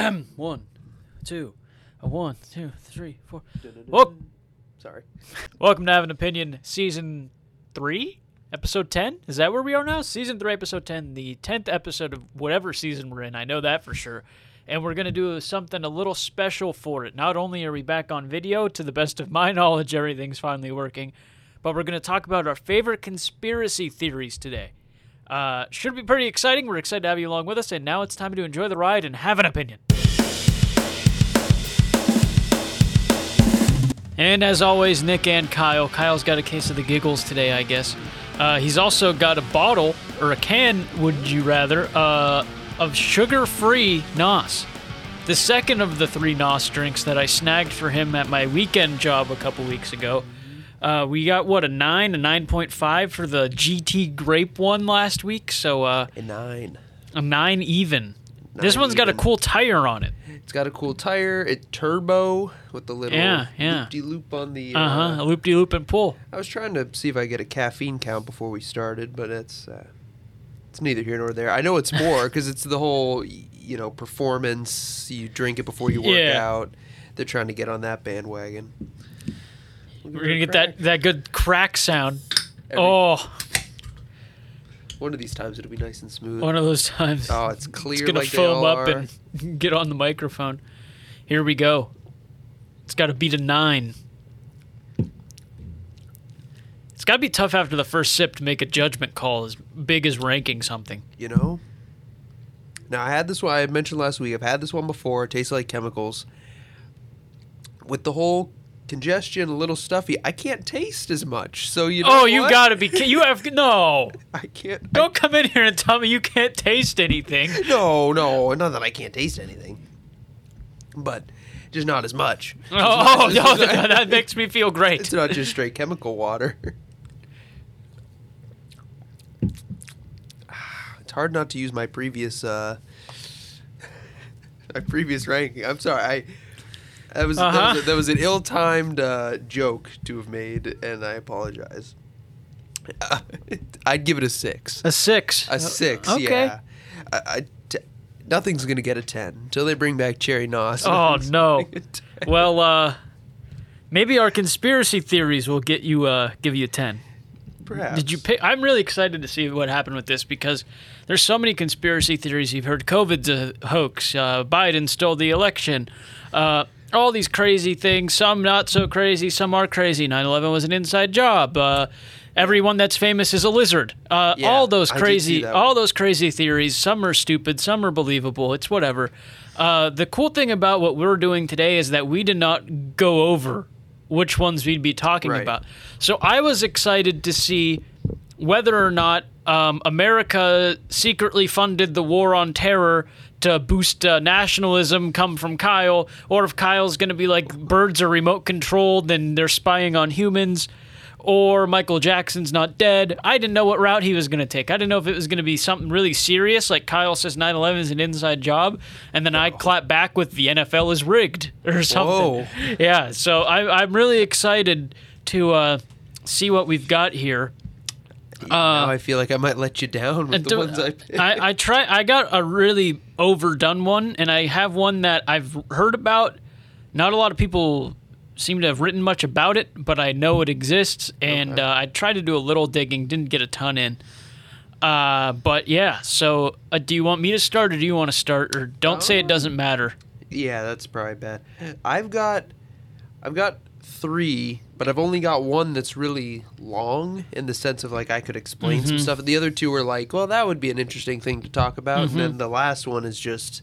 one, two, a one, two, three, four. Sorry. welcome to Have an Opinion, season three, episode ten. Is that where we are now? Season three, episode ten, the tenth episode of whatever season we're in. I know that for sure. And we're gonna do something a little special for it. Not only are we back on video, to the best of my knowledge, everything's finally working, but we're gonna talk about our favorite conspiracy theories today. Uh, should be pretty exciting. We're excited to have you along with us, and now it's time to enjoy the ride and have an opinion. And as always, Nick and Kyle. Kyle's got a case of the giggles today, I guess. Uh, he's also got a bottle, or a can, would you rather, uh, of sugar free NOS. The second of the three NOS drinks that I snagged for him at my weekend job a couple weeks ago. Uh, we got, what, a 9, a 9.5 for the GT Grape one last week, so uh, A nine. a 9 even. this Nine one's got a cool tire on it. It's got a cool tire. It turbo with the little Yeah, yeah. loop de loop on the. Uh huh, a loop de loop and pull. I was trying to see if I get a caffeine count before we started, but it's uh, it's neither here nor there. I know it's more because it's the whole you know performance. You drink it before you work Yeah. out. They're trying to get on that bandwagon. We're gonna get that, that good crack sound. Every- oh, One of these times it'll be nice and smooth. one of those times. oh, it's clear it's gonna like they foam all up are. and get on the microphone. Here we go. It's got to beat a nine. It's got to be tough after the first sip to make a judgment call as big as ranking something. you know. Now I had this one I mentioned last week. I've had this one before. It tastes like chemicals. With the whole congestion, a little stuffy. I can't taste as much. So you know. oh, you what? got to be. You have no. I can't. I- Don't come in here and tell me you can't taste anything. no, no, not that I can't taste anything, but just not as much. Oh, It's no, not- that makes me feel great. It's not just straight chemical water. It's hard not to use my previous uh my previous ranking. I'm sorry. I that was that, Uh-huh. was, that was an ill-timed uh, joke to have made, and I apologize. I'd give it a six. A six. A six. Okay. Yeah. I, I, t- nothing's gonna get a ten until they bring back Cherry Nos. Oh no. Well, uh, maybe our conspiracy theories will get you uh, give you a ten. Perhaps. Did you pick? I'm really excited to see what happened with this because there's so many conspiracy theories. You've heard COVID's a hoax. Uh, Biden stole the election. All these crazy things. Some not so crazy. Some are crazy. 9/11 was an inside job. Uh, everyone that's famous is a lizard. Uh, Yeah, all those I did see crazy, all those crazy theories. Some are stupid. Some are believable. It's whatever. Uh, the cool thing about what we're doing today is that we did not go over which ones we'd be talking Right. about. So I was excited to see whether or not um, America secretly funded the war on terror to boost uh, nationalism come from Kyle, or if Kyle's going to be like birds are remote controlled and they're spying on humans, or Michael Jackson's not dead. I didn't know what route he was going to take. I didn't know if it was going to be something really serious, like Kyle says 9 11 is an inside job, and then I clap back with the NFL is rigged or something. Whoa. Yeah, so I, I'm really excited to uh, see what we've got here. Now I feel like I might let you down with the ones I picked. I, I try. I got a really overdone one, and I have one that I've heard about. Not a lot of people seem to have written much about it, but I know it exists, and Okay. uh, I tried to do a little digging. Didn't get a ton in. Uh, but yeah. So, uh, do you want me to start, or do you want to start, or don't say it Uh, doesn't matter? Yeah, that's probably bad. I've got, I've got three, but I've only got one that's really long in the sense of like I could explain Mm-hmm. some stuff. The other two were like, well, that would be an interesting thing to talk about, Mm-hmm. and then the last one is just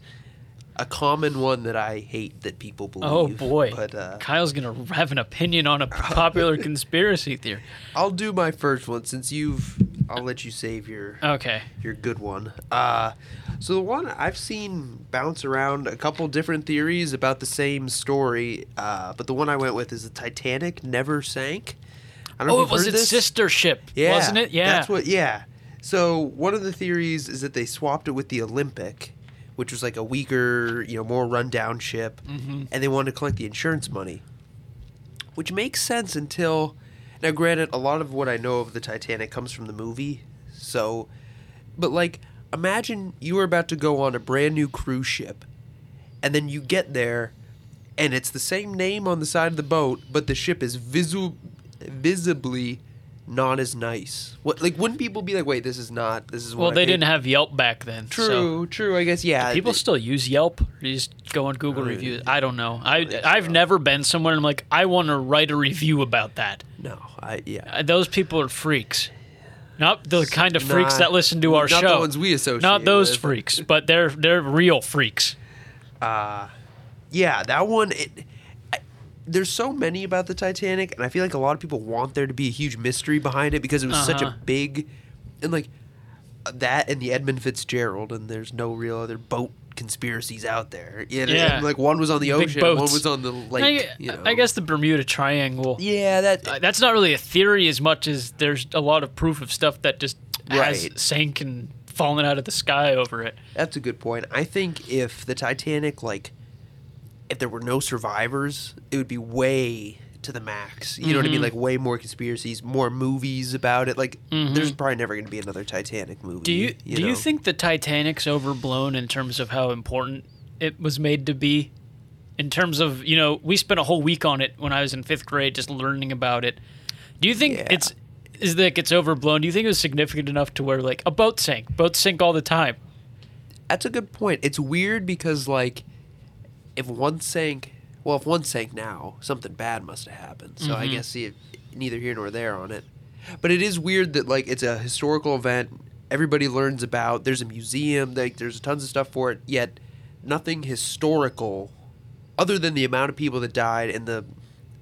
a common one that I hate that people believe. Oh boy, But uh, Kyle's gonna have an opinion on a popular conspiracy theory. I'll do my first one since you've. I'll let you save your Okay. your good one. Uh, so the one I've seen bounce around a couple different theories about the same story, uh, but the one I went with is the Titanic never sank. I don't know Oh, if it was its this. sister ship, Yeah, wasn't it? Yeah. that's what. Yeah. So one of the theories is that they swapped it with the Olympic, which was like a weaker, you know, more rundown ship, Mm-hmm. and they wanted to collect the insurance money, which makes sense until. Now, granted, a lot of what I know of the Titanic comes from the movie, so, but like, imagine you were about to go on a brand new cruise ship, and then you get there, and it's the same name on the side of the boat, but the ship is visu- visibly not as nice. What like wouldn't people be like, wait, this is not this is what Well, I they paid- didn't have Yelp back then. so- True, true. I guess yeah. People th- still use Yelp. Or you just go on Google Uh, reviews. I don't know. I I've so. never been somewhere and I'm like, I want to write a review about that. no, I yeah. Uh, Those people are freaks. Not the kind of freaks that listen to our not show. the ones we associate Not those with. freaks, but they're they're real freaks. Yeah, that one. It, there's so many about the Titanic, and I feel like a lot of people want there to be a huge mystery behind it because it was such a Uh-huh. big, and like that and the Edmund Fitzgerald, and there's no real other boat conspiracies out there. You know, Yeah. and, like one was on the Big ocean, one was on the lake. I, you know. I guess the Bermuda Triangle. Yeah, that. uh, That's not really a theory as much as there's a lot of proof of stuff that just has sank and fallen out of the sky over it. That's a good point. I think if the Titanic, like, if there were no survivors, it would be way to the max. You know what I mean? Mhm. Like, way more conspiracies, more movies about it. Like, there's probably never going to be another Titanic movie. Mm-hmm. Do you, do know? you think the Titanic's overblown in terms of how important it was made to be? In terms of you know, we spent a whole week on it when I was in fifth grade, just learning about it. Do you think Yeah. it's is like it's overblown? Do you think it was significant enough to where like a boat sank? Boats sink all the time. That's a good point. It's weird because, like, if one sank, well, if one sank now, something bad must have happened. So I Mhm. guess see, neither here nor there on it. But it is weird that like it's a historical event. Everybody learns about. There's a museum. Like there's tons of stuff for it. Yet nothing historical, other than the amount of people that died and the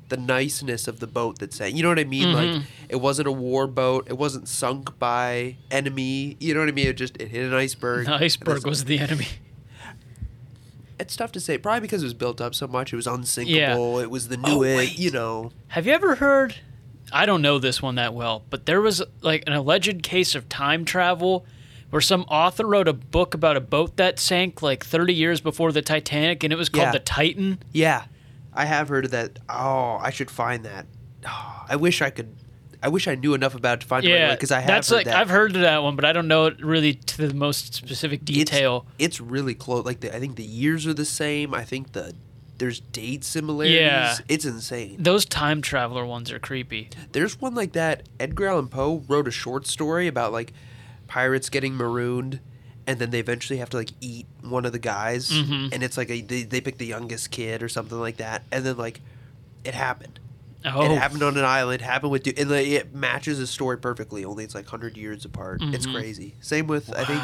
the niceness of the boat that sank. You know what I mean? Like Mhm. it wasn't a war boat. It wasn't sunk by enemy. You know what I mean? It just it hit an iceberg. The iceberg That's- was the enemy. It's tough to say. Probably because it was built up so much. It was unsinkable. It was the new Oh, it. wait. You know. Have you ever heard? I don't know this one that well, but there was like an alleged case of time travel where some author wrote a book about a boat that sank like 30 years before the Titanic and it was called Yeah. the Titan. Yeah, I have heard of that. Oh, I should find that. Oh, I wish I could. I wish I knew enough about it to find it Yeah, because I have that's heard like that. I've heard of that one, but I don't know it really to the most specific detail. It's, really close. Like the, I think the years are the same. I think the there's date similarities. Yeah. it's insane. Those time traveler ones are creepy. There's one like that. Edgar Allan Poe wrote a short story about like pirates getting marooned, and then they eventually have to like eat one of the guys, Mhm. and it's like a, they they pick the youngest kid or something like that, and then like it happened. Oh, It happened on an island. Happened with, like, it matches the story perfectly. Only it's like hundred years apart. It's Mhm. crazy. Same with I think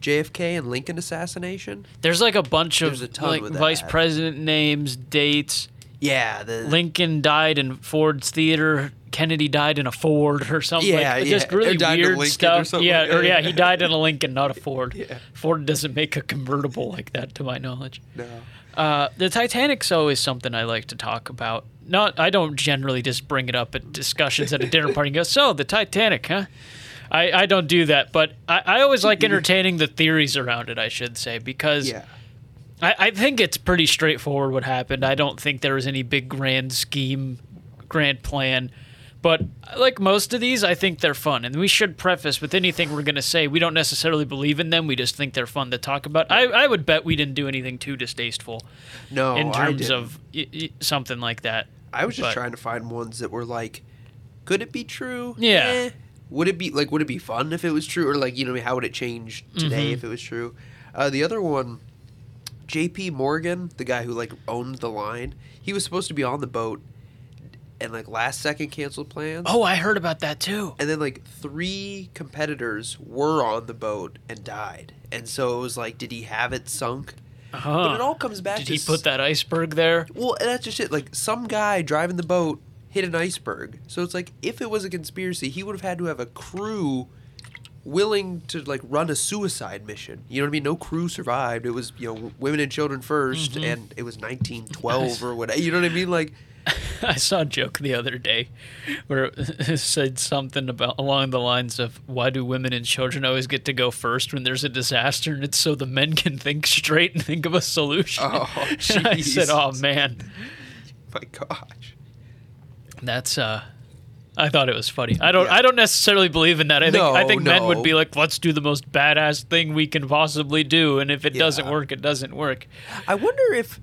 JFK and Lincoln assassination. There's like a bunch There's of a like vice that. president names, dates. Yeah, the Lincoln died in Ford's theater. Kennedy died in a Ford or something. Yeah, like, yeah. just Or really died in a weird or stuff. something yeah, like or yeah, he died in a Lincoln, not a Ford. Yeah. Ford doesn't make a convertible like that, to my knowledge. no. Uh, the Titanic's always something I like to talk about. Not, I don't generally just bring it up at discussions at a dinner party and go, "So the Titanic, huh?" I, I don't do that, but I, I always like mm-hmm. entertaining the theories around it. I should say because Yeah. I, I think it's pretty straightforward what happened. I don't think there was any big grand scheme, grand plan. But uh, like most of these, I think they're fun. And we should preface with anything we're going to say, we don't necessarily believe in them. We just think they're fun to talk about. I, I would bet we didn't do anything too distasteful No, in terms of y- y- something like that. I was just but- trying to find ones that were like, could it be true? Yeah. Eh. Would it be like? Would it be fun if it was true, or like you know, how would it change today Mhm. if it was true? Uh, the other one, J.P. Morgan, the guy who like owned the line, he was supposed to be on the boat, and like last second canceled plans. Oh, I heard about that too. And then like three competitors were on the boat and died, and so it was like, did he have it sunk? Uh-huh. But it all comes back Did to he put that iceberg there? well, that's just it. Like some guy driving the boat hit an iceberg. So it's like if it was a conspiracy, he would have had to have a crew willing to like run a suicide mission. You know what I mean? No crew survived. It was you know women and children 1st Mhm. and it was 1912 or whatever. You know what I mean? Like I saw a joke the other day where it said something about along the lines of why do women and children always get to go first when there's a disaster and it's so the men can think straight and think of a solution. Oh, And I said, "Oh man, my gosh. that's uh I thought it was funny. I don't. Yeah. I don't necessarily believe in that. I think. I No, think men would be like, "Let's do the most badass thing we can possibly do," and if it doesn't work, it doesn't work. I wonder if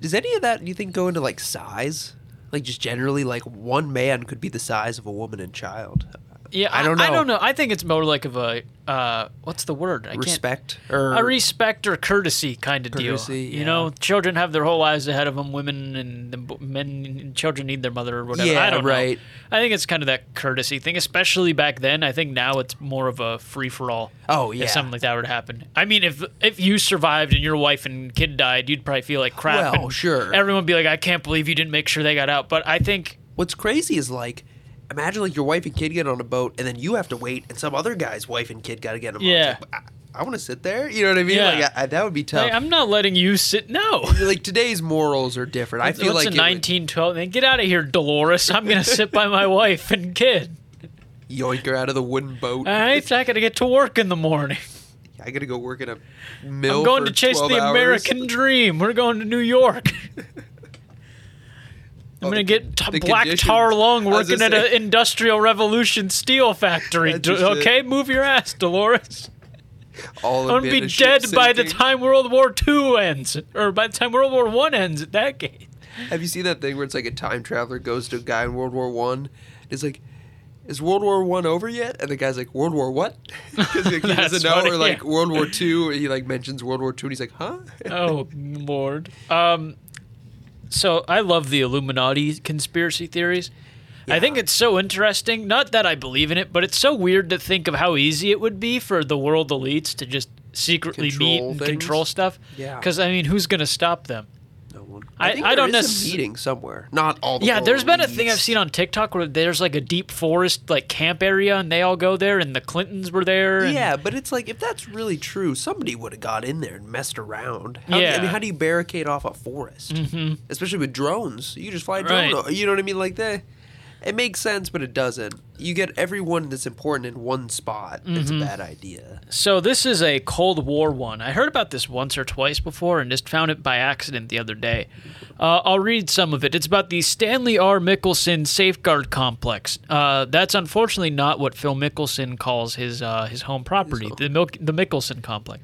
does any of that you think go into like size? Like just generally, like one man could be the size of a woman and child. Yeah, I don't know. I don't know. I think it's more like of a uh, what's the word? I can't. Respect or A respect or courtesy kind of Courtesy, deal. You know, children have their whole lives ahead of them. Women and the men and children need their mother or whatever. Yeah, I don't right. know. I think it's kind of that courtesy thing, especially back then. I think now it's more of a free for all. Oh, yeah. If something like that would happen. I mean, if if you survived and your wife and kid died, you'd probably feel like crap. Well, sure. Everyone would be like, I can't believe you didn't make sure they got out. But I think What's crazy is like, imagine like your wife and kid get on a boat, and then you have to wait, and some other guy's wife and kid got to get on. Yeah. Like, I, I want to sit there. You know what I mean? Yeah. Like I, I- that would be tough. like, I'm not letting you sit. No. like today's morals are different. I feel What's like a it would- 1912? Man, get out of here, Dolores. I'm gonna sit by my wife and kid. yoink her out of the wooden boat. I gotta get to work in the morning. I gotta go work in a mill. I'm going to chase the hours. American dream. We're going to New York. I'm gonna get t- black conditions. tar lung working at an industrial revolution steel factory. It. okay, move your ass, Dolores. All I'm gonna be dead by the time World War II ends, or by the time World War One ends. At that case, Have you seen that thing where it's like a time traveler goes to a guy in World War One? It's like, is World War One over yet? And the guy's like, World War what? Because like, he doesn't know. funny, or like yeah. World War Two, he like mentions World War Two, and he's like, huh? oh lord. Um, so I love the Illuminati conspiracy theories. I think it's so interesting. Not that I believe in it, but it's so weird to think of how easy it would be for the world elites to just secretly meet and things? control stuff. Yeah. Because I mean, who's going to stop them? No one. I- think I don't is necess- a meeting somewhere. Not all. The yeah, there's been a thing I've seen on TikTok where there's like a deep forest like camp area, and they all go there, and the Clintons were there. and- Yeah, but it's like if that's really true, somebody would have got in there and messed around. How, I mean, how do you barricade off a forest? Mm-hmm. Especially with drones, you just fly a drone. o- You know what I mean? Like that. It makes sense, but it doesn't. You get everyone that's important in one spot. It's Mm-hmm. a bad idea. So this is a Cold War one. I heard about this once or twice before and just found it by accident the other day. Uh, I'll read some of it. It's about the Stanley R. Mickelsen Safeguard Complex. Uh, that's unfortunately not what Phil Mickelson calls his uh, his home property, the Mil- the Mickelson Complex.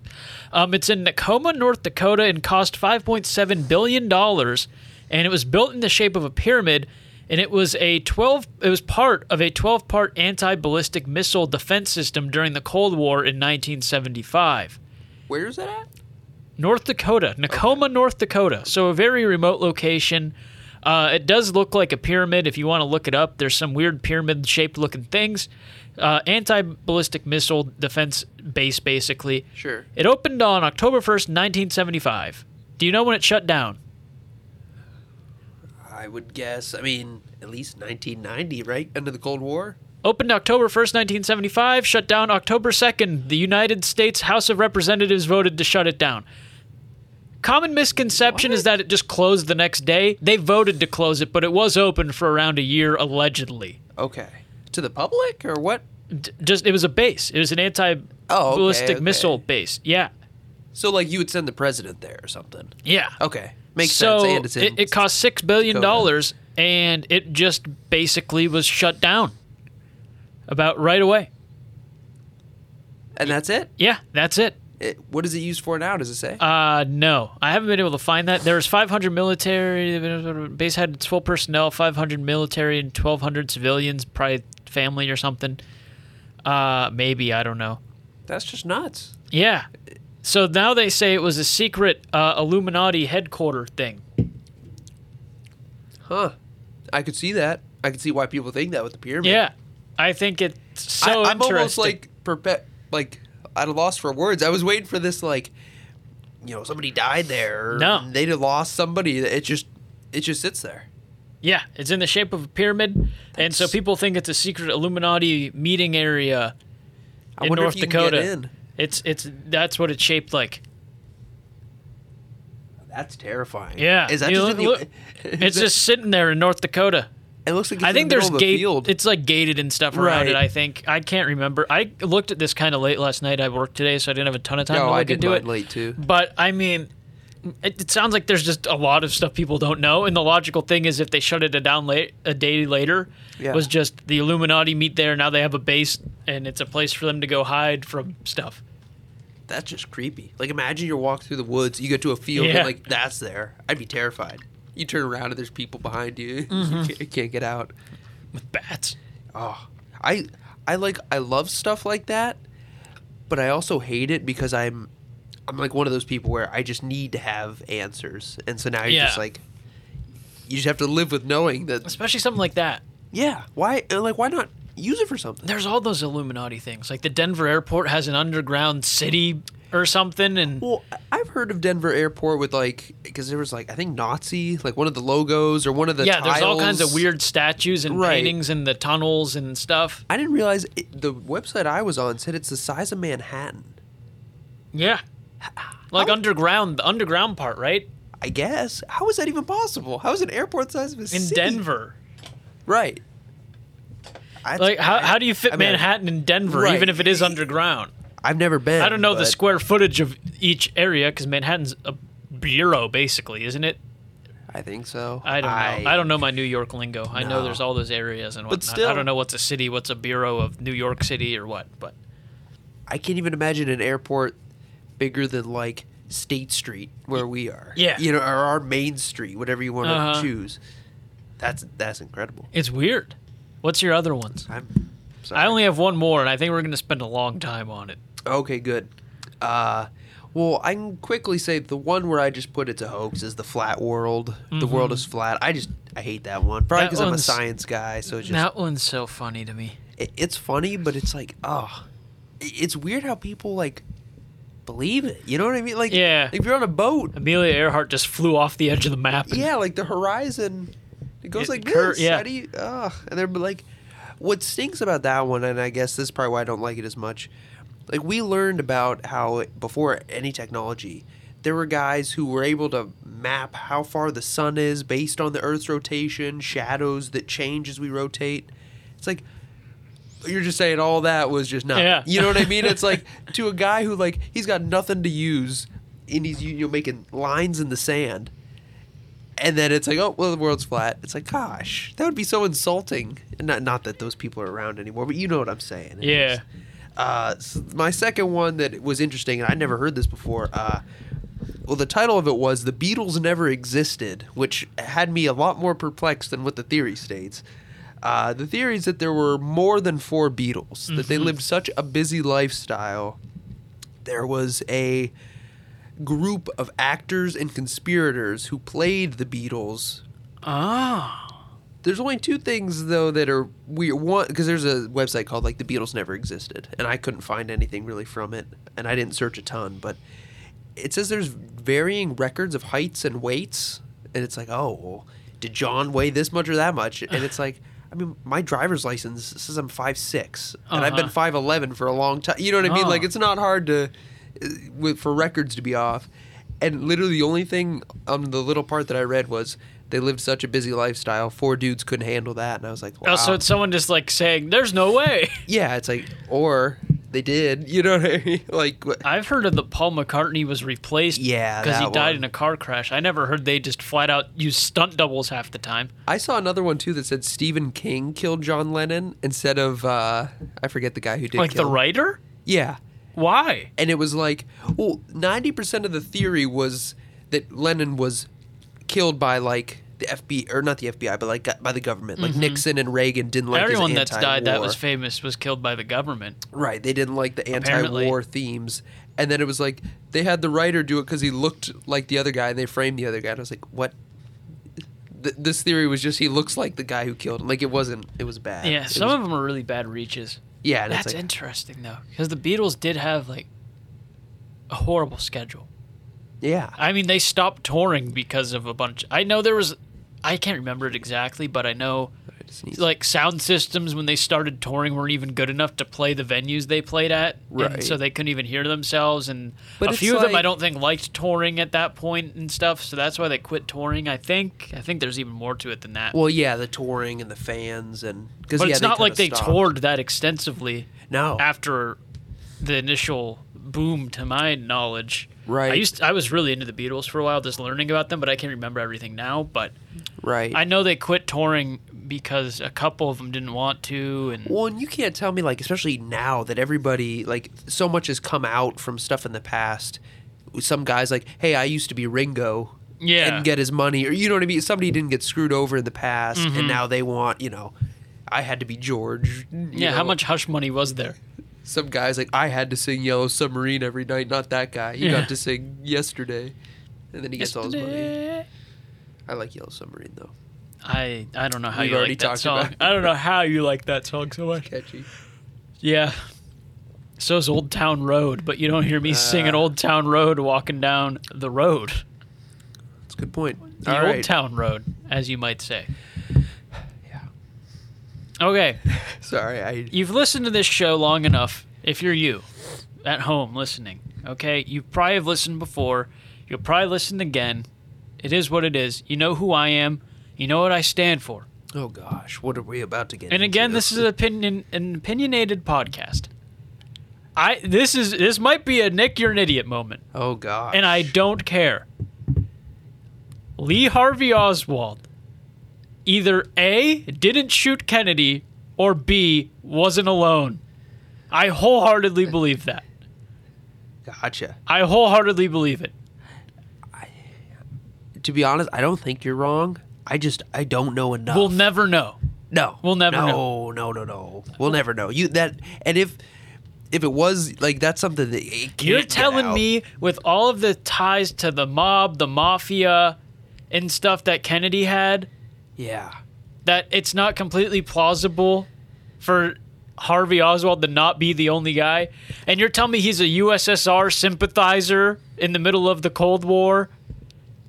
Um, it's in Nekoma, North Dakota, and cost 5.7 billion dollars, and it was built in the shape of a pyramid. And it was a 12 it was part of a 12-part anti-ballistic missile defense system during the Cold War in 1975. Where's that at? North Dakota, Nekoma, North Dakota. So a very remote location. Uh, it does look like a pyramid. If you want to look it up, there's some weird pyramid-shaped looking things. Uh, anti-ballistic missile defense base, basically. Sure. It opened on October 1st, 1975. Do you know when it shut down? I would guess. I mean, at least 1990, right? End of the Cold War. Opened October 1st, 1975, shut down October 2nd. The United States House of Representatives voted to shut it down. Common misconception is that it just closed the next day. They voted to close it, but it was open for around a year, allegedly. Okay. To the public or what? D- Just it was a base. It was an Oh, anti-ballistic okay, okay. missile base. Yeah, So like you would send the president there or something. yeah. Okay. Makes so sense. And it's it, it cost six billion dollars, and it just basically was shut down. About right away. And that's it? Yeah, that's it. it? What is it used for now? Does it say? Uh, no, I haven't been able to find that. There was 500 military. Base had its full personnel, 500 military and 1,200 civilians, probably family or something. Uh, maybe I don't know. That's just nuts. Yeah. So now they say it was a secret uh, Illuminati headquarter thing. Huh. I could see that. I could see why people think that with the pyramid. Yeah, I think it's so I, I'm interesting. almost like perpe- like at a loss for words. I was waiting for this like you know, somebody died there. No. They'd have lost somebody. It just it just sits there. yeah, it's in the shape of a pyramid, and so people think it's a secret Illuminati meeting area I in North if you can Dakota. get in. It's it's that's what it's shaped like. That's terrifying. Yeah, Is that You just look- the, look- it's that- just sitting there in North Dakota. it looks like I in think the there's a gate. field. It's like gated and stuff around Right. it. I think I can't remember. I looked at this kind of late last night. I worked today, so I didn't have a ton of time no, to look I did into it. late too. But I mean, it, it sounds like there's just a lot of stuff people don't know, and the logical thing is if they shut it down late, a day later, Yeah. was just the Illuminati meet there. Now they have a base, and it's a place for them to go hide from stuff. That's just creepy. Like imagine you're walking through the woods, you get to a field Yeah. and like that's there. I'd be terrified. You turn around and there's people behind you. Mm-hmm. you can't- can't get out. with bats. Oh, I I like I love stuff like that, but I also hate it because I'm I'm like one of those people where I just need to have answers, and so now you're just like you just have to live with knowing that. Especially something like that. Yeah, why like why not use it for something? There's all those Illuminati things. Like the Denver airport has an underground city or something, and Well, I've heard of Denver Airport with like because there was like I think Nazi like one of the logos or one of the yeah, there's all kinds of weird statues and Right. paintings in the tunnels and stuff. I didn't realize it, the website I was on said it's the size of Manhattan. Yeah, like underground, the underground part, right I guess how is that even possible? How is an airport the size of a city? in city? Denver. Right. I- Like, how, I- how do you fit I mean, Manhattan in Denver, Right. even if it is underground? I've never been. I don't know the square footage of each area because Manhattan's a borough, basically, isn't it? I think so. I don't know. I, don't know my New York lingo. I know there's all those areas and whatnot. But whatnot. I don't know what's a city, what's a borough of New York City or what. But I can't even imagine an airport bigger than like State Street where we are. Yeah. You know, or our main street, whatever you want to Uh-huh. choose. That's that's incredible. it's weird. What's your other ones? I'm sorry. I only have one more, and I think we're going to spend a long time on it. Okay, good. Uh, well, I can quickly say the one where I just put it's a hoax is the flat world. The world is flat. I just I hate that one. Probably That because I'm a one's- science guy, so it's just that one's so funny to me. it, it's funny, but it's like oh, it's weird how people like believe it. You know what I mean? Like Yeah. if you're on a boat, Amelia Earhart just flew off the edge of the map. and- yeah, like the horizon, it goes It like cur- this. yeah. How do you? Ugh. And they're like, what stinks about that one, and I guess this is probably why I don't like it as much. Like we learned about how before any technology, there were guys who were able to map how far the sun is based on the Earth's rotation, shadows that change as we rotate. It's like you're just saying all that was just nothing. Yeah. You know what I mean? It's like to a guy who like he's got nothing to use, and he's you know making lines in the sand, and then it's like oh well the world's flat. It's like gosh that would be so insulting. Not not that those people are around anymore, but you know what I'm saying. Yeah. Uh, s my second one that was interesting, and I never heard this before. Uh, well, the title of it was "The Beatles Never Existed," which had me a lot more perplexed than what the theory states. Uh, the theory is that there were more than four Beatles; that they lived such a busy lifestyle. There was a group of actors and conspirators who played the Beatles Ah. there's only two things though that are weird. One, because there's a website called like the Beatles never existed, and I couldn't find anything really from it, and I didn't search a ton. But it says there's varying records of heights and weights, and it's like, oh, well, did John weigh this much or that much? And it's like, I mean, my driver's license says I'm five six, and I've been Uh-huh. five eleven for a long time. You know what I mean? Oh. Like it's not hard to with for records to be off. And literally, the only thing on the little part that I read was they lived such a busy lifestyle. Four dudes couldn't handle that, and I was like, wow. Oh, so it's someone just like saying, "There's no way." yeah, it's like, or they did. You know what I mean? Like, what- I've heard of the Paul McCartney was replaced. Yeah, because he died one. in a car crash. I never heard they just flat out use stunt doubles half the time. I saw another one too that said Stephen King killed John Lennon instead of uh, I forget the guy who did. like kill the writer. Yeah, Why? and it was like, well, ninety percent of the theory was that Lennon was killed by like the FBI or not the FBI, but like by the government. Like Nixon and Reagan didn't like Mm-hmm. Everyone that's died that was famous was killed by the government. Right, they didn't like the Apparently. anti-war themes, and then it was like they had the writer do it because he looked like the other guy, and they framed the other guy. And I was like, what? Th- this theory was just he looks like the guy who killed him. Like it wasn't. It was bad. Yeah, It some was- of them are really bad reaches. Yeah. That's like, interesting though, because the Beatles did have like a horrible schedule. yeah. I mean, they stopped touring because of a bunch. I know there was, I can't remember it exactly, but I know I just need- like sound systems when they started touring weren't even good enough to play the venues they played at, Right. so they couldn't even hear themselves. And But a few of them I don't think liked touring at that point and stuff, so that's why they quit touring. I think. I think there's even more to it than that. well, yeah, the touring and the fans and because but yeah, it's not like they stopped. toured that extensively No, after the initial boom to my knowledge. Right. I used I was really into the Beatles for a while, just learning about them, but I can't remember everything now. But Right. I know they quit touring because a couple of them didn't want to, and Well, and you can't tell me like, especially now that everybody like so much has come out from stuff in the past. Some guys like, hey, I used to be Ringo. Yeah. And get his money, or you know what I mean. Somebody didn't get screwed over in the past, Mm-hmm. and now they want, you know, I had to be George. yeah, how much hush money was there? Some guys like I had to sing Yellow Submarine every night. Not that guy. He Yeah. got to sing yesterday, and then he gets all his money. I like Yellow Submarine though. I I don't know how We've you like that song. I don't know how you like that song so much. Catchy. Yeah. So's Old Town Road, but you don't hear me singing Uh. Old Town Road walking down the road. That's a good point. The All Old right. Town Road, as you might say. Okay, Sorry, I. you've listened to this show long enough. If you're you at home listening, okay, you probably have listened before. You'll probably listen again. It is what it is. You know who I am. You know what I stand for. Oh gosh, what are we about to get? And again, this is an opinion an opinionated podcast. I this is this might be a Nick you're an idiot moment. Oh gosh. and I don't care. Lee Harvey Oswald either A, didn't shoot Kennedy, or B, wasn't alone. I wholeheartedly believe that. Gotcha. I wholeheartedly believe it. To be honest, I don't think you're wrong. I just I don't know enough. We'll never know. no, we'll never no, know. No, no, no, no. We'll never know. You that and if if it was like that's something that You're telling me with all of the ties to the mob, the mafia, and stuff that Kennedy had, Yeah. that it's not completely plausible for Harvey Oswald to not be the only guy. And you're telling me he's a USSR sympathizer in the middle of the Cold War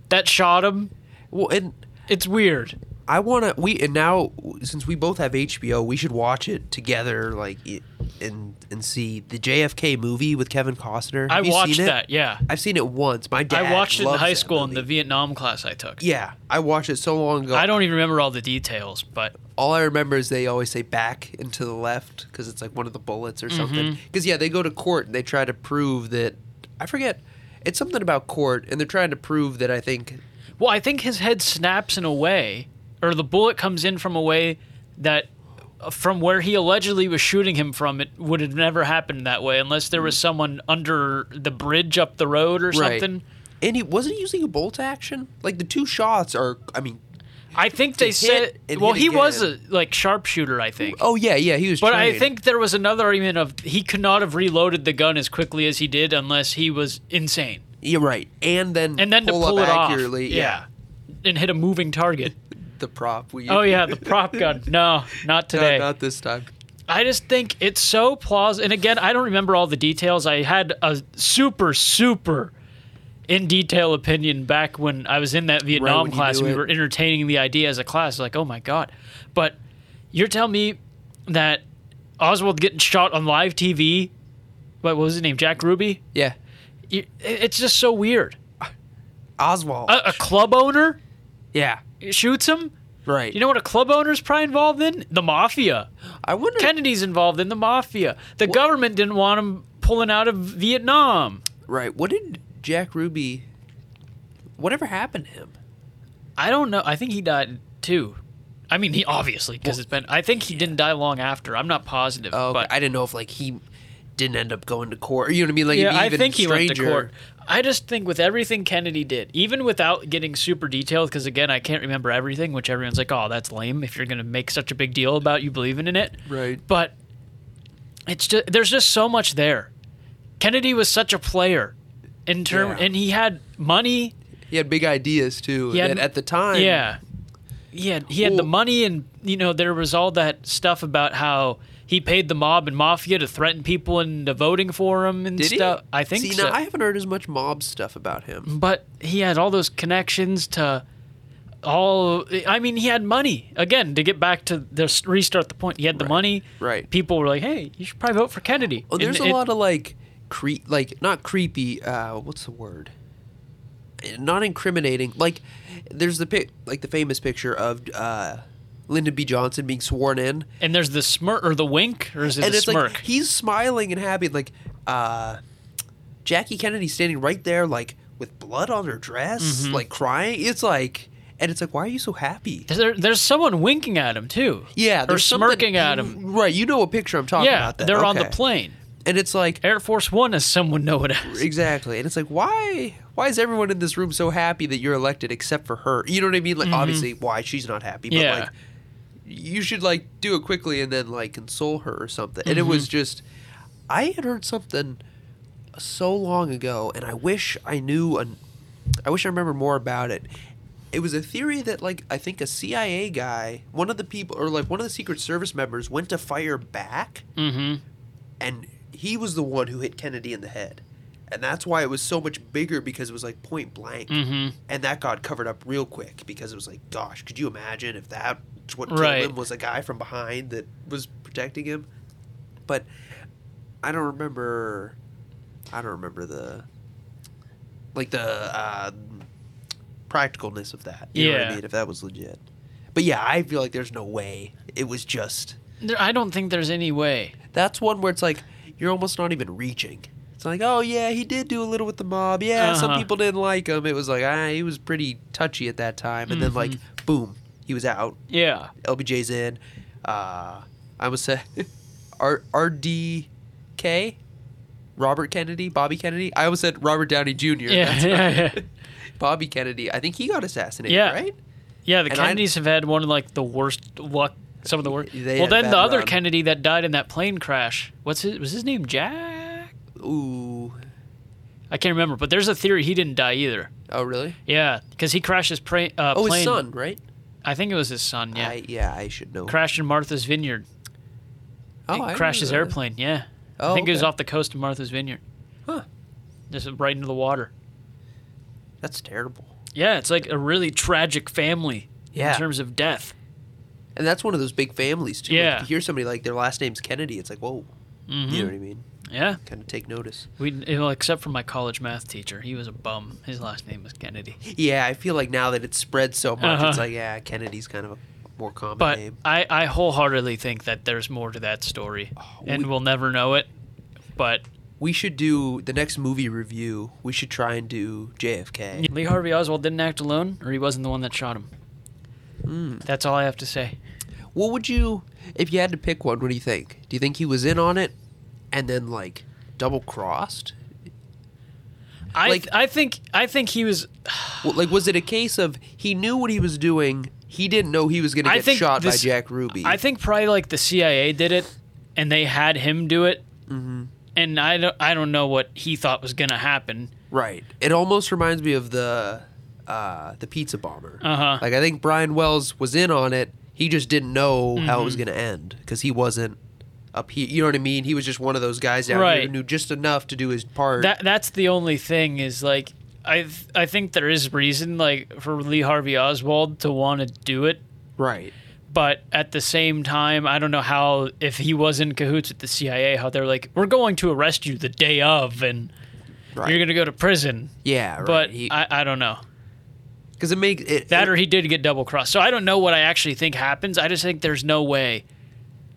that shot him? Well, and It's weird. I want to we and now since we both have HBO, we should watch it together like i- and and see the JFK movie with Kevin Costner. I Have you watched that, yeah. I've seen it once. My dad I watched it in high school in the. Vietnam class I took. Yeah, I watched it so long ago. I don't even remember all the details, but all I remember is they always say back and to the left because it's like one of the bullets or something. Mm-hmm. Because yeah, they go to court and they try to prove that I forget. It's something about court, and they're trying to prove that I think well, I think his head snaps in a way, or the bullet comes in from a way that uh, from where he allegedly was shooting him from, it would have never happened that way unless there was someone under the bridge up the road or something. And he wasn't he using a bolt action. Like the two shots are. I mean, I think they hit said. and Well, hit he was a again. like sharpshooter, I think. oh yeah, yeah, he was. But I trained. think there was another argument of he could not have reloaded the gun as quickly as he did unless he was insane. you're right. And then And then to pull up it accurately. off, yeah, and hit a moving target. The prop. We, Oh yeah, the prop gun. No, not today. No, not this time. I just think it's so plausible. And again, I don't remember all the details. I had a super, super in detail opinion back when I was in that Vietnam you class. We it. were entertaining the idea as a class. Like, oh my God. But you're telling me that Oswald getting shot on live TV, what was his name? Jack Ruby? Yeah, It's just so weird. Oswald. A, a club owner yeah, shoots him? right. You know what a club owner's probably involved in? The mafia. I wonder. Kennedy's involved in the mafia. The government didn't want him pulling out of Vietnam. right. What did Jack Ruby? Whatever happened to him? I don't know. I think he died too. I mean, he obviously because it's been. I think he didn't die long after. I'm not positive, Oh, okay. but I didn't know if like he didn't end up going to court. You know what I mean? Like yeah, I even think he went to court. I just think with everything Kennedy did, even without getting super detailed, because again, I can't remember everything. Which everyone's like, "Oh, that's lame." If you're going to make such a big deal about you believing in it, Right. but it's just there's just so much there. Kennedy was such a player in term, Yeah. and he had money. He had big ideas too. He had- and at the time, Yeah. He had he had the money and you know there was all that stuff about how he paid the mob and mafia to threaten people into voting for him and Did stuff. he? I think See, so. now I haven't heard as much mob stuff about him. but he had all those connections to all I mean he had money. Again, to get back to the restart the point, he had the Right. money. Right. People were like, "Hey, you should probably vote for Kennedy." Well, there's And a it- lot of like cre like not creepy. Uh, what's the word? Not incriminating. Like there's the pic, like the famous picture of uh, Lyndon B. Johnson being sworn in, and there's the smirk or the wink or is it and the it's smirk? like he's smiling and happy, like uh, Jackie Kennedy standing right there, like with blood on her dress, Mm-hmm. like crying. It's like, and it's like, why are you so happy? There, there's someone winking at him too. Yeah, or smirking at him. Right, you know what picture I'm talking Yeah, about. Then. they're on the plane. and it's like Air Force One, as someone know it as. exactly, and it's like, why? Why is everyone in this room so happy that you're elected except for her? You know what I mean? Like, obviously, why she's not happy, but Mm-hmm. Yeah. like, you should like do it quickly and then like console her or something. And it Mm-hmm. was just, I had heard something so long ago, and I wish I knew. An, I wish I remember more about it. It was a theory that like I think a CIA guy, one of the people, or like one of the Secret Service members, went to fire back, Mm-hmm. and he was the one who hit Kennedy in the head. And that's why it was so much bigger because it was like point blank. Mm-hmm. And that got covered up real quick because it was like, gosh, could you imagine if that what killed Right. him was a guy from behind that was protecting him? But I don't remember. I don't remember the like the uh, practicalness of that. You know what Yeah. I mean? If that was legit. But yeah, I feel like there's no way it was just. There, I don't think there's any way. That's one where it's like you're almost not even reaching. It's like, oh yeah, he did do a little with the mob. Yeah, some Uh-huh. people didn't like him. It was like, ah, he was pretty touchy at that time. And then like, Mm-hmm. boom, he was out. Yeah. LBJ's in. Uh, I would say, R RDK, Robert Kennedy, Bobby Kennedy. I always said Robert Downey Jr. Yeah, yeah, yeah. Bobby Kennedy. I think he got assassinated. Yeah. Right. Yeah, the And I- Kennedys have had one of like the worst luck. Some of the worst. Well, then the other run. Kennedy that died in that plane crash. What's his? Was his name Jack? Ooh. I can't remember, but there's a theory he didn't die either. Oh really? Yeah, because he crashed his pra- uh, Oh, plane. his son, right? I think it was his son. Yeah, I, yeah, I should know. crashed in Martha's Vineyard. oh, He I crashed his that. airplane. Yeah, Oh, I think it was off the coast of Martha's Vineyard. Huh. Just right into the water. That's terrible. Yeah, it's like a really tragic family Yeah. in terms of death. And that's one of those big families too. Like, Yeah. if you hear somebody like their last name's Kennedy, it's like, whoa. Mhm. You know what I mean? Yeah, Kind of take notice. we well, except for my college math teacher, he was a bum. His last name was Kennedy. Yeah, I feel like now that it's spread so much, Uh-huh. it's like, yeah, Kennedy's kind of a more common But name. I, I wholeheartedly think that there's more to that story, and we- we'll never know it. But We should do the next movie review. We should try and do JFK. Lee Harvey Oswald didn't act alone, or he wasn't the one that shot him. Hmm. That's all I have to say. What would you, if you had to pick one? What do you think? Do you think he was in on it, and then like double crossed? I Like- I think I think he was. Like, was it a case of he knew what he was doing? He didn't know he was going to get shot this- by Jack Ruby. I think probably like the CIA did it, and they had him do it. Mm-hmm. And I don't I don't know what he thought was gonna happen. Right. It almost reminds me of the uh, the pizza bomber. Uh-huh. Like I think Brian Wells was in on it. He just didn't know how it Mm-hmm. was going to end because he wasn't up here. You know what I mean? He was just one of those guys down here who knew just enough to do his part. That that's the only thing is like I I think there is reason like for Lee Harvey Oswald to want to do it, right. but at the same time I don't know how if he was in cahoots with the CIA how they're like we're going to arrest you the day of and Right. you're gonna go to prison. yeah. Right. But He- I, I don't know because it makes it that it- or he did get double crossed. So I don't know what I actually think happens. I just think there's no way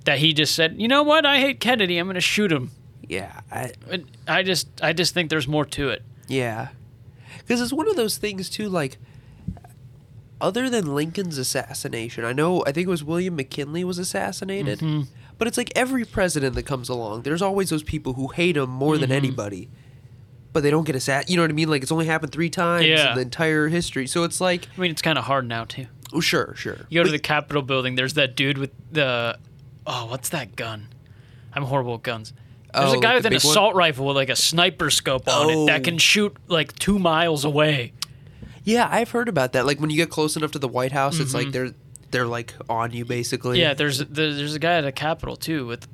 that he just said you know what I hate Kennedy I'm gonna shoot him. yeah. I, I just I just think there's more to it. Yeah. Because it's one of those things, too, like, other than Lincoln's assassination, I know, I think it was William McKinley was assassinated, Mm-hmm. but it's like every president that comes along, there's always those people who hate him more Mm-hmm. than anybody, but they don't get assassinated. You know what I mean? Like, it's only happened three times Yeah. in the entire history. So it's like, I mean it's kind of hard now too. oh, sure, sure. You go to the Capitol building. There's that dude with the oh, what's that gun? I'm horrible with guns. There's Oh, a guy with an big one? assault rifle with like a sniper scope on it that Oh. can shoot like two miles away. yeah, I've heard about that. Like, when you get close enough to the White House, it's like they're, they're like on you, basically. Mm-hmm. Yeah, there's there's, there's a guy at the Capitol too with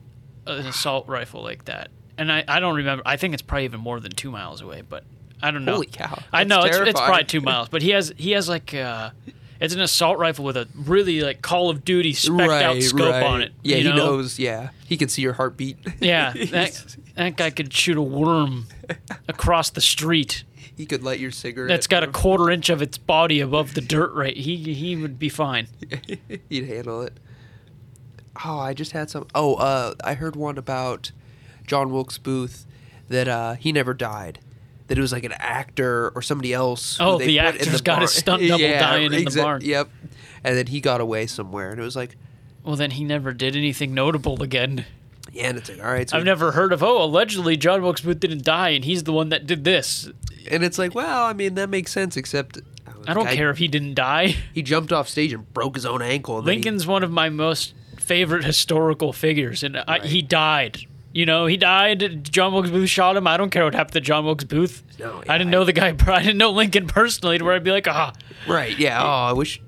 an assault rifle like that, and I, I don't remember. I think it's probably even more than two miles away, but I don't know. Holy cow. I know it's, it's probably two miles, but he has he has like uh, it's an assault rifle with a really like Call of Duty specked out scope on it. Yeah, you he know? knows. Yeah, he can see your heartbeat. Yeah, that, that guy could shoot a worm across the street. he could light your cigarette. That's got a quarter inch of its body above the dirt. Right, he he would be fine. He'd handle it. Oh, I just had some. Oh, uh, I heard one about John Wilkes Booth that uh, he never died. That it was like an actor or somebody else. Oh, they the actor's got his stunt double dying in the barn. Yep. And then he got away somewhere, and it was like, Well, then he never did anything notable again. yeah, and it's like, all right, so I've never heard of, oh, allegedly John Wilkes Booth didn't die and he's the one that did this. and it's like, well, I mean, that makes sense, except I don't guy- care if he didn't die. He jumped off stage and broke his own ankle. Then he- Lincoln's one of my most favorite historical figures, and I, he died. You know, he died. John Wilkes Booth shot him. I don't care what happened to John Wilkes Booth. No, I didn't yeah, know the guy. I didn't know Lincoln personally, to where I'd be like, ah, right? Yeah. Oh, I wish.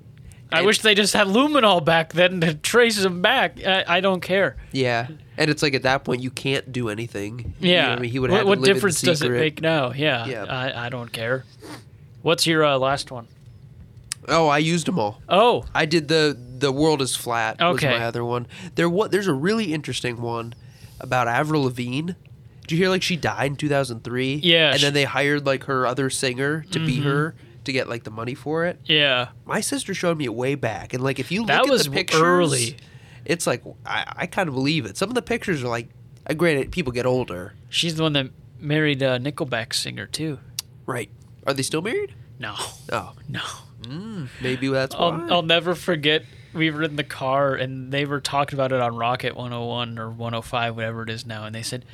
I wish they just had luminol back then to trace him back. I, I don't care. Yeah, and it's like at that point you can't do anything. You know Yeah. what I mean, he would what have what to live in difference does it make now? Yeah. Yeah. I, I don't care. What's your uh, last one? Oh, I used them all. Oh, I did the the world is flat. Okay. Was my other one. There what there's a really interesting one about Avril Lavigne. Did you hear like she died in 2003? Yeah, And she- then they hired like her other singer to be her to get like the money for it. yeah. My sister showed me it way back, and like if you look That at was the pictures, early. it's like I, I kind of believe it. Some of the pictures are like, uh, granted, people get older, She's the one that married uh, Nickelback singer too. right? Are they still married? No, Oh, no. maybe that's why. I'll, I'll never forget. We were in the car and they were talking about it on Rocket 101 or 105, whatever it is now, and they said,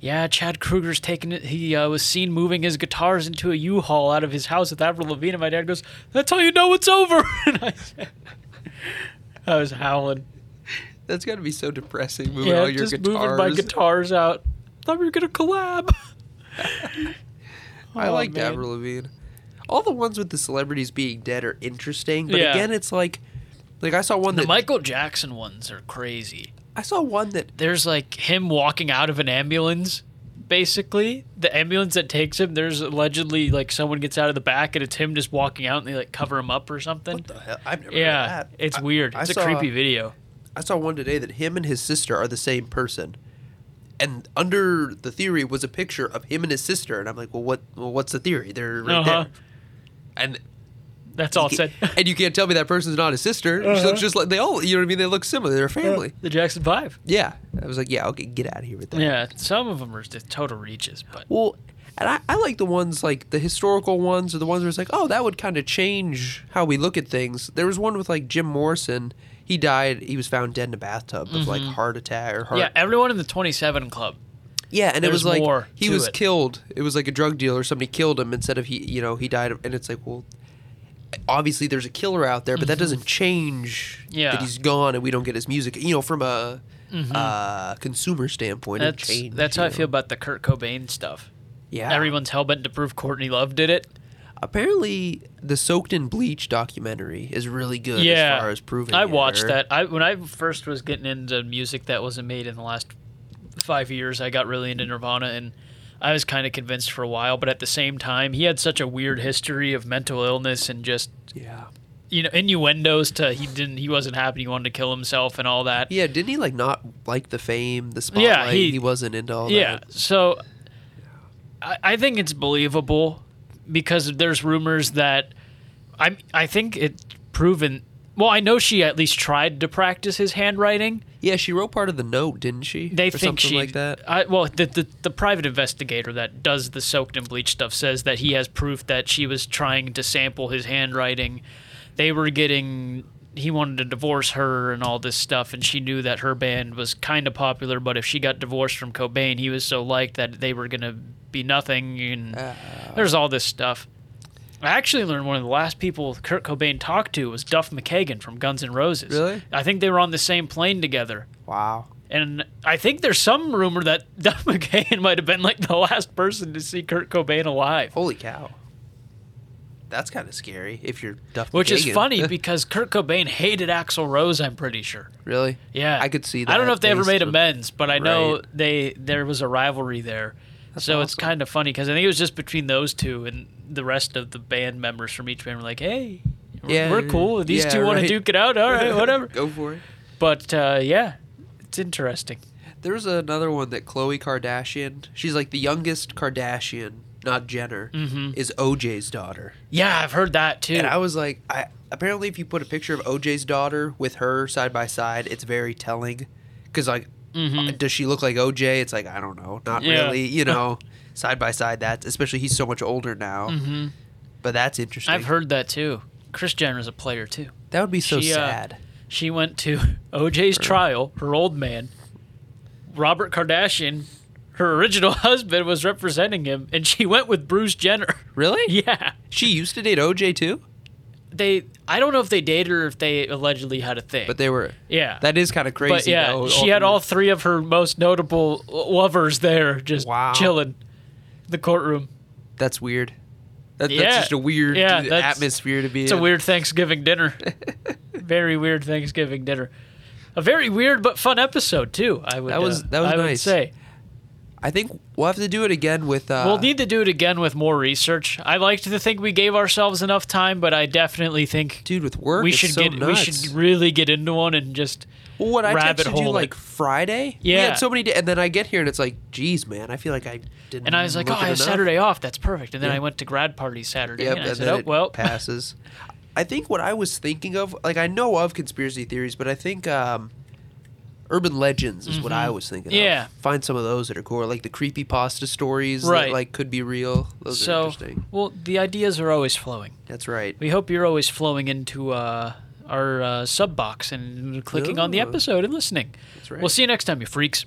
"Yeah, Chad Kroeger's taking it. He uh, was seen moving his guitars into a U-Haul out of his house with Avril Lavigne." And my dad goes, "That's how you know it's over." and I said, I was howling. That's got to be so depressing. Moving Yeah, all your just guitars. moving my guitars out. Thought we were gonna collab. I Oh, like man. Avril Lavigne. All the ones with the celebrities being dead are interesting, but Yeah. again, it's like, like I saw one The that Michael Jackson ones are crazy. I saw one that there's like him walking out of an ambulance basically the ambulance that takes him there's allegedly like someone gets out of the back and it's him just walking out and they like cover him up or something what the hell? I've never yeah heard of that. it's I- weird I it's saw- a creepy video I saw one today that him and his sister are the same person. And under the theory was a picture of him and his sister, and I'm like, well, what? Well, what's the theory? They're right Uh-huh. there. And that's all it said and you can't tell me that person's not his sister. She Uh-huh. looks just like they all. You know what I mean? They look similar. They're a family. the jackson five Yeah. I was like, yeah, okay, get out of here with that. yeah some of them are just total reaches but Well, and I, I like the ones like the historical ones or the ones where it's like, oh, that would kind of change how we look at things. There was one with like Jim Morrison. He died. He was found dead in a bathtub of like heart attack or heart. Mm-hmm. yeah everyone in the 27 club Yeah, and it There's was like more he to was it. killed. It was like a drug dealer. Somebody killed him instead of he. You know, he died. of- And it's like, well, obviously there's a killer out there, but that doesn't change Mm-hmm. Yeah. that he's gone and we don't get his music. You know, from a uh, consumer standpoint, Mm-hmm. that's changed. that's how you i feel about the kurt cobain stuff Yeah, everyone's hell-bent to prove courtney love did it Apparently, the Soaked in Bleach documentary is really good yeah, as far as proving. I watched that. I when I first was getting into music that wasn't made in the last five years, I got really into Nirvana, and I was kind of convinced for a while. But at the same time, he had such a weird history of mental illness and just Yeah, you know innuendos to he didn't he wasn't happy, he wanted to kill himself and all that. yeah. Didn't he like not like the fame, the spotlight? he- he, wasn't into all that? Yeah, that. so I, I think it's believable because there's rumors that I I think it's proven. Well, I know she at least tried to practice his handwriting. Yeah, she wrote part of the note, didn't she? They Or think something she like that. I, well, the, the the private investigator that does the soaked and bleached stuff says that he has proof that she was trying to sample his handwriting. They were getting. He wanted to divorce her and all this stuff, and she knew that her band was kind of popular. But if she got divorced from Cobain, he was so liked that they were gonna be nothing. And Ah. there's all this stuff. I actually learned one of the last people Kurt Cobain talked to was Duff McKagan from Guns N' Roses. Really? I think they were on the same plane together. Wow. And I think there's some rumor that Duff McKagan might have been like the last person to see Kurt Cobain alive. Holy cow. That's kind of scary if you're Duff Which is funny because Kurt Cobain hated Axl Rose, I'm pretty sure. really? Yeah. I could see that. I don't know if they ever made amends, but I know Right. they there was a rivalry there. so it's kind of funny because I think it was just between those two and the rest of the band members from each band were like, "Hey, we're, Yeah, we're cool. If these yeah, two want to duke it out, all right, whatever." Go for it. But uh, yeah, it's interesting. There's another one that Khloe Kardashian. She's like the youngest Kardashian, not Jenner. Mhm. Is OJ's daughter. Yeah, I've heard that too. And I was like, I apparently if you put a picture of OJ's daughter with her side by side, it's very telling. Because like, Mhm. does she look like OJ? It's like I don't know, not Yeah. really, you know. side by side. That especially he's so much older now. Mm-hmm. But that's interesting. I've heard that too. Kris Jenner's a player too. that would be so She, uh, sad. She went to OJ's trial. Her old man, Robert Kardashian, her original husband, was representing him, and she went with Bruce Jenner. really? Yeah, She used to date OJ too, they. I don't know if they dated or if they allegedly had a thing. but they were. yeah, That is kind of crazy. but yeah, though, she had all three of her most notable lovers there, just Wow. chilling, in the courtroom. That's weird. That, Yeah. That's just a weird Yeah, atmosphere to be It's a weird Thanksgiving dinner. very weird Thanksgiving dinner. A very weird but fun episode too. I would. That was- uh, that was I would nice. say. I think we'll have to do it again with. Uh, We'll need to do it again with more research. I like to think we gave ourselves enough time, but I definitely think dude with work. we should so get we should really get into one and just Well, what I rabbit texted you hole like it. Friday. we Yeah. had so many, da- and then I get here and it's like, geez, man, I feel like I didn't. and I was like, oh, look I have enough." Saturday off. That's perfect. And then. I went to grad party Saturday, Yep, and I and said, then oh it well, passes. I think what I was thinking of, like I know of conspiracy theories, but I think um, urban legends is what I was thinking. Mm-hmm. Yeah. find some of those that are cool, like the creepy pasta stories Right. that like could be real. Those are so interesting. well, the ideas are always flowing. That's right. We hope you're always flowing into uh, our uh, sub box and clicking on the episode and listening. That's right. We'll see you next time, you freaks.